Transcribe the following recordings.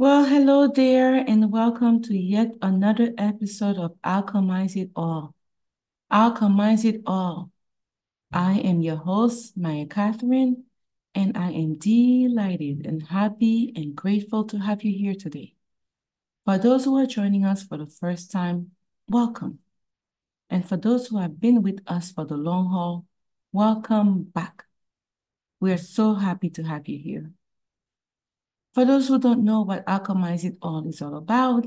Well, hello there, and welcome to yet another episode of Alchemize It All. Alchemize It All. I am your host, Maiya Katherine, and I am delighted and happy and grateful to have you here today. For those who are joining us for the first time, welcome. And for those who have been with us for the long haul, welcome back. We are so happy to have you here. For those who don't know what Alchemize It All is all about,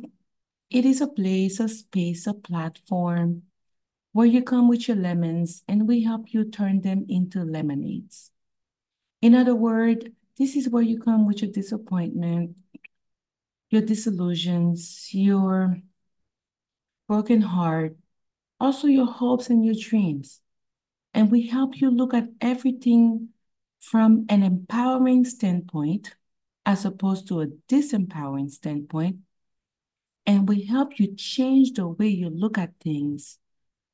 it is a place, a space, a platform where you come with your lemons and we help you turn them into lemonades. In other words, this is where you come with your disappointment, your disillusions, your broken heart, also your hopes and your dreams. And we help you look at everything from an empowering standpoint as opposed to a disempowering standpoint. And we help you change the way you look at things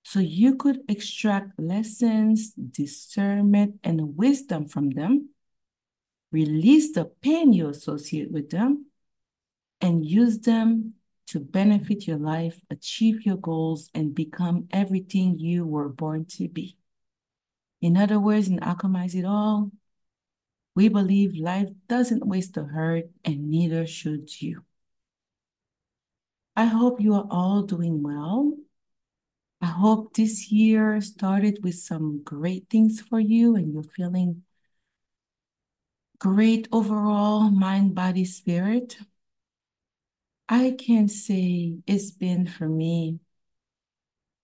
so you could extract lessons, discernment, and wisdom from them, release the pain you associate with them, and use them to benefit your life, achieve your goals, and become everything you were born to be. In other words, in Alchemize It All, we believe life doesn't waste a hurt, and neither should you. I hope you are all doing well. I hope this year started with some great things for you and you're feeling great overall mind, body, spirit. I can say it's been for me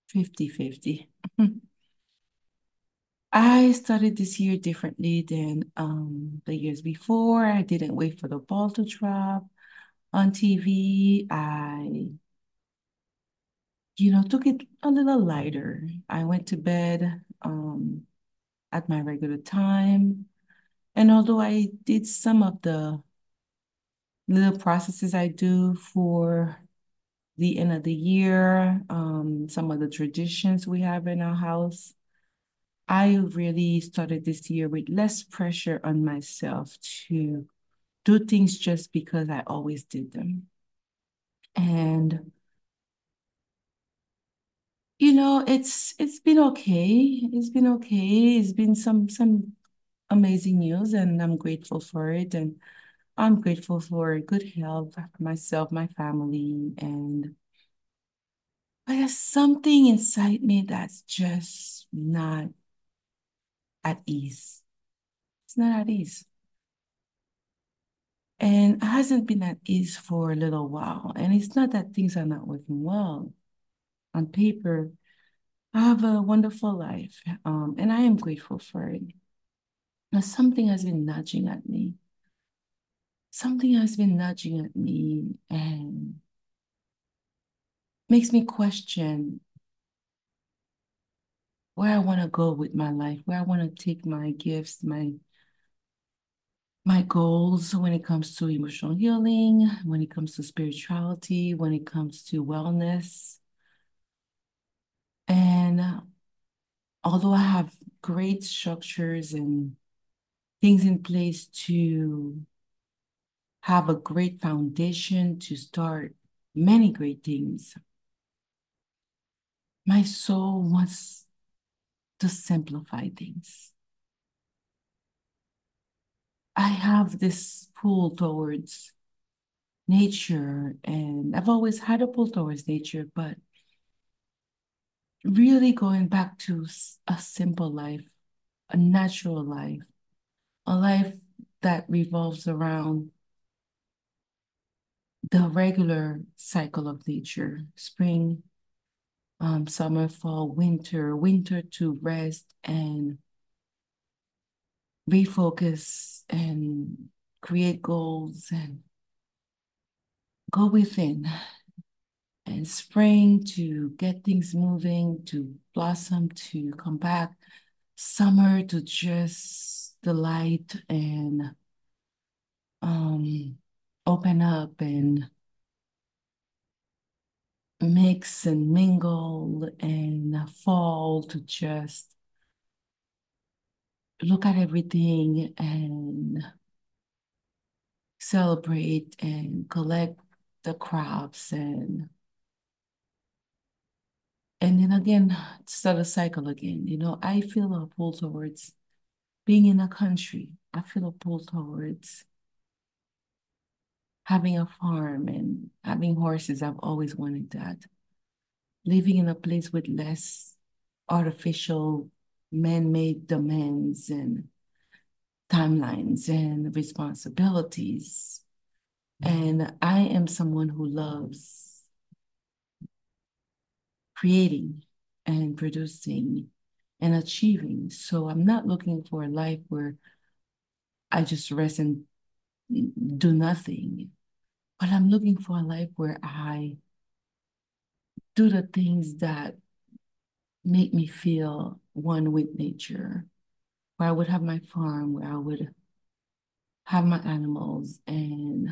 50 50. I started this year differently than um, the years before. I didn't wait for the ball to drop on TV. I, you know, took it a little lighter. I went to bed um, at my regular time. And although I did some of the little processes I do for the end of the year, um, some of the traditions we have in our house, I really started this year with less pressure on myself to do things just because I always did them. And you know, it's it's been okay. It's been okay. It's been some some amazing news and I'm grateful for it. And I'm grateful for good health for myself, my family, and but there's something inside me that's just not at ease. It's not at ease. And it hasn't been at ease for a little while. And it's not that things are not working well. On paper, I have a wonderful life, um, and I am grateful for it. But something has been nudging at me. Something has been nudging at me and makes me question where I want to go with my life, where I want to take my gifts, my my goals when it comes to emotional healing, when it comes to spirituality, when it comes to wellness. And although I have great structures and things in place to have a great foundation to start many great things, my soul wants to simplify things. I have this pull towards nature, and I've always had a pull towards nature, but really going back to a simple life, a natural life, a life that revolves around the regular cycle of nature spring, um, summer, fall, winter, winter to rest and refocus and create goals and go within. And spring to get things moving, to blossom, to come back. Summer to just delight and um, open up and mix and mingle and fall to just look at everything and celebrate and collect the crops and and then again start a cycle again. You know, I feel a pull towards being in a country. I feel a pull towards having a farm and having horses. I've always wanted that. Living in a place with less artificial man-made demands and timelines and responsibilities. And I am someone who loves creating and producing and achieving. So I'm not looking for a life where I just rest and do nothing, but I'm looking for a life where I do the things that make me feel one with nature, where I would have my farm, where I would have my animals and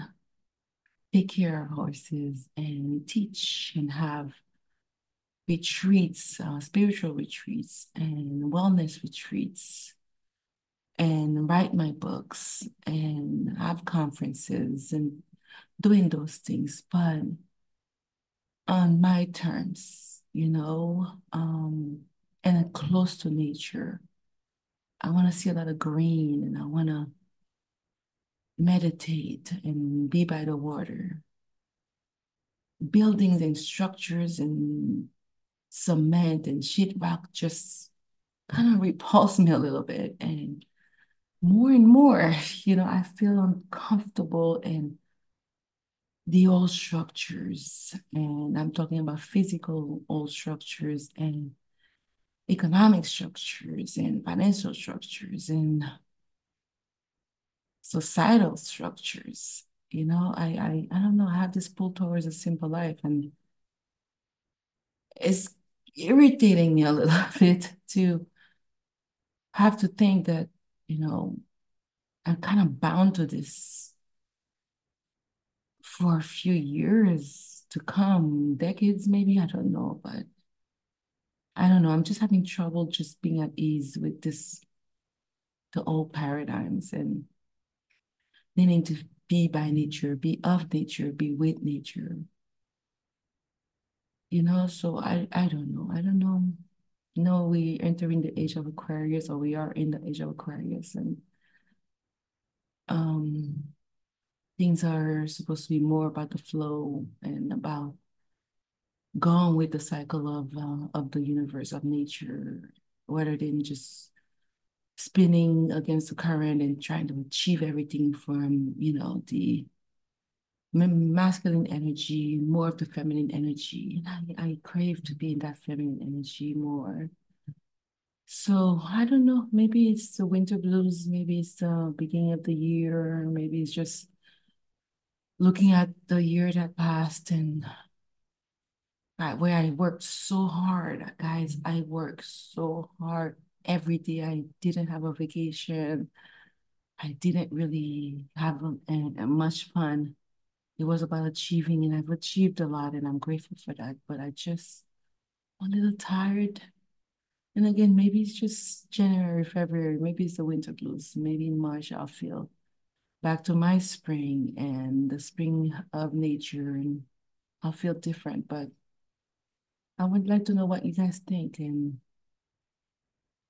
take care of horses and teach and have retreats, uh, spiritual retreats and wellness retreats and write my books and have conferences and doing those things, but on my terms, you know, um, and close to nature. I want to see a lot of green and I want to meditate and be by the water. Buildings and structures and cement and sheetrock just kind of repulse me a little bit. And more and more, you know, I feel uncomfortable in the old structures. And I'm talking about physical old structures and economic structures and financial structures and societal structures. You know, I I I don't know, I have this pull towards a simple life and it's irritating me a little bit to have to think that, you know, I'm kind of bound to this for a few years to come, decades maybe, I don't know, but I don't know. I'm just having trouble just being at ease with this, the old paradigms and needing to be by nature, be of nature, be with nature. You know, so I, I don't know. I don't know. Know, we entering the age of Aquarius, or we are in the age of Aquarius, and um, things are supposed to be more about the flow and about gone with the cycle of uh, of the universe of nature rather than just spinning against the current and trying to achieve everything from you know the masculine energy more of the feminine energy. And I, I crave to be in that feminine energy more. So i don't know maybe it's the winter blues maybe it's the beginning of the year maybe it's just looking at the year that passed and where I worked so hard, guys. I worked so hard every day. I didn't have a vacation. I didn't really have a, a, a much fun. It was about achieving, and I've achieved a lot, and I'm grateful for that. But I just a little tired. And again, maybe it's just January, February. Maybe it's the winter blues. Maybe in March I'll feel back to my spring and the spring of nature, and I'll feel different. But I would like to know what you guys think. And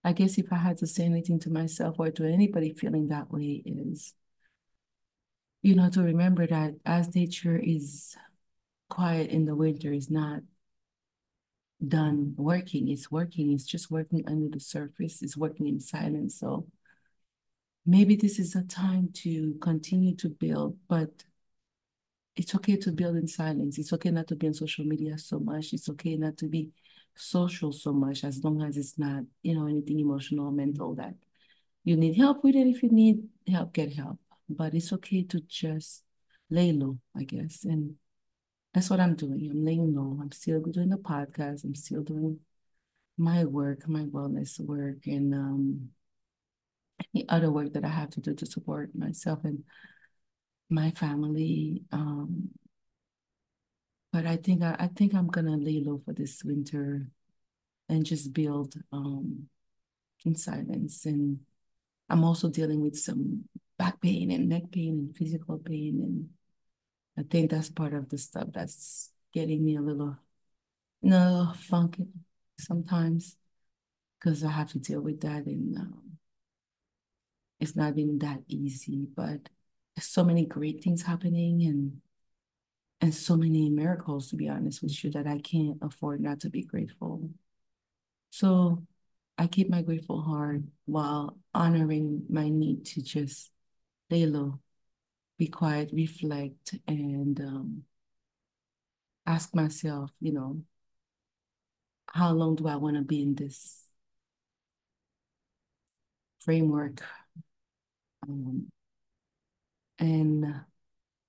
I guess if I had to say anything to myself or to anybody feeling that way is, you know, to remember that as nature is quiet in the winter, is not done working. It's working. It's just working under the surface. It's working in silence. So maybe this is a time to continue to build, but it's okay to build in silence. It's okay not to be on social media so much. It's okay not to be social so much as long as it's not, you know, anything emotional mental that you need help with it. If you need help, get help. But it's okay to just lay low, I guess. And that's what I'm doing. I'm laying low. I'm still doing the podcast. I'm still doing my work, my wellness work, and um, any other work that I have to do to support myself and my family. Um, but I think I, I think I'm gonna lay low for this winter and just build um, in silence. And I'm also dealing with some back pain and neck pain and physical pain. And I think that's part of the stuff that's getting me a little, no, funky sometimes because I have to deal with that. And um, it's not been that easy, but there's so many great things happening and and so many miracles, to be honest with you, that I can't afford not to be grateful. So I keep my grateful heart while honoring my need to just lay low, be quiet, reflect, and um, ask myself, you know, how long do I want to be in this framework? Um, and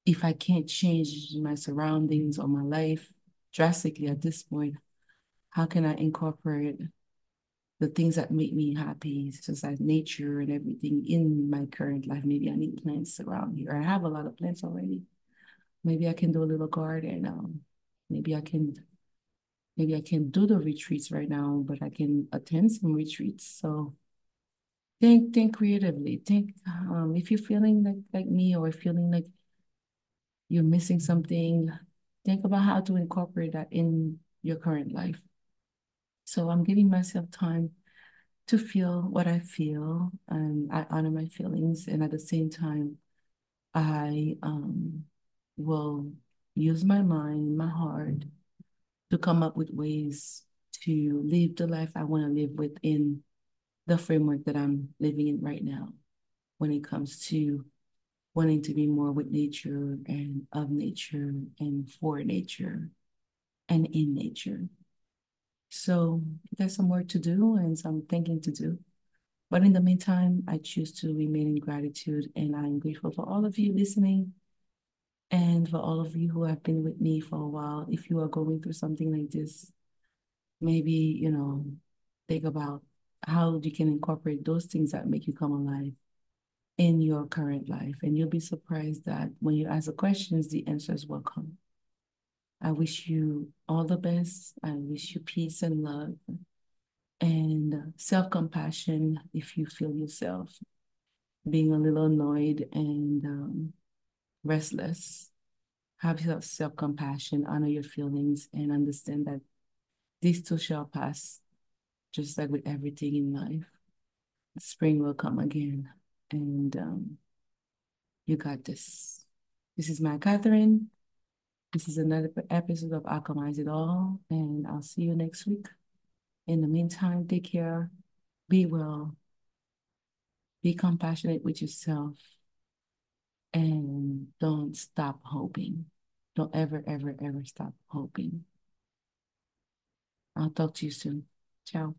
if I can't change my surroundings or my life drastically at this point, how can I incorporate the things that make me happy, such as nature and everything in my current life? Maybe I need plants around here. I have a lot of plants already. Maybe I can do a little garden. Um, maybe I can maybe I can do the retreats right now, but I can attend some retreats. So think think creatively. Think um, if you're feeling like like me or feeling like you're missing something, think about how to incorporate that in your current life. So I'm giving myself time to feel what I feel and I honor my feelings. And at the same time, I um, will use my mind, my heart to come up with ways to live the life I want to live within the framework that I'm living in right now when it comes to wanting to be more with nature and of nature and for nature and in nature. So there's some work to do and some thinking to do. But in the meantime, I choose to remain in gratitude and I'm grateful for all of you listening and for all of you who have been with me for a while. If you are going through something like this, maybe, you know, think about how you can incorporate those things that make you come alive in your current life. And you'll be surprised that when you ask the questions, the answers will come. I wish you all the best. I wish you peace and love and self compassion if you feel yourself being a little annoyed and um, restless. Have self compassion, honor your feelings, and understand that these too shall pass, just like with everything in life. Spring will come again and um, you got this. This is Maiya Katherine. This is another episode of Alchemize It All, and I'll see you next week. In the meantime, take care, be well, be compassionate with yourself, and don't stop hoping. Don't ever, ever, ever stop hoping. I'll talk to you soon. Ciao.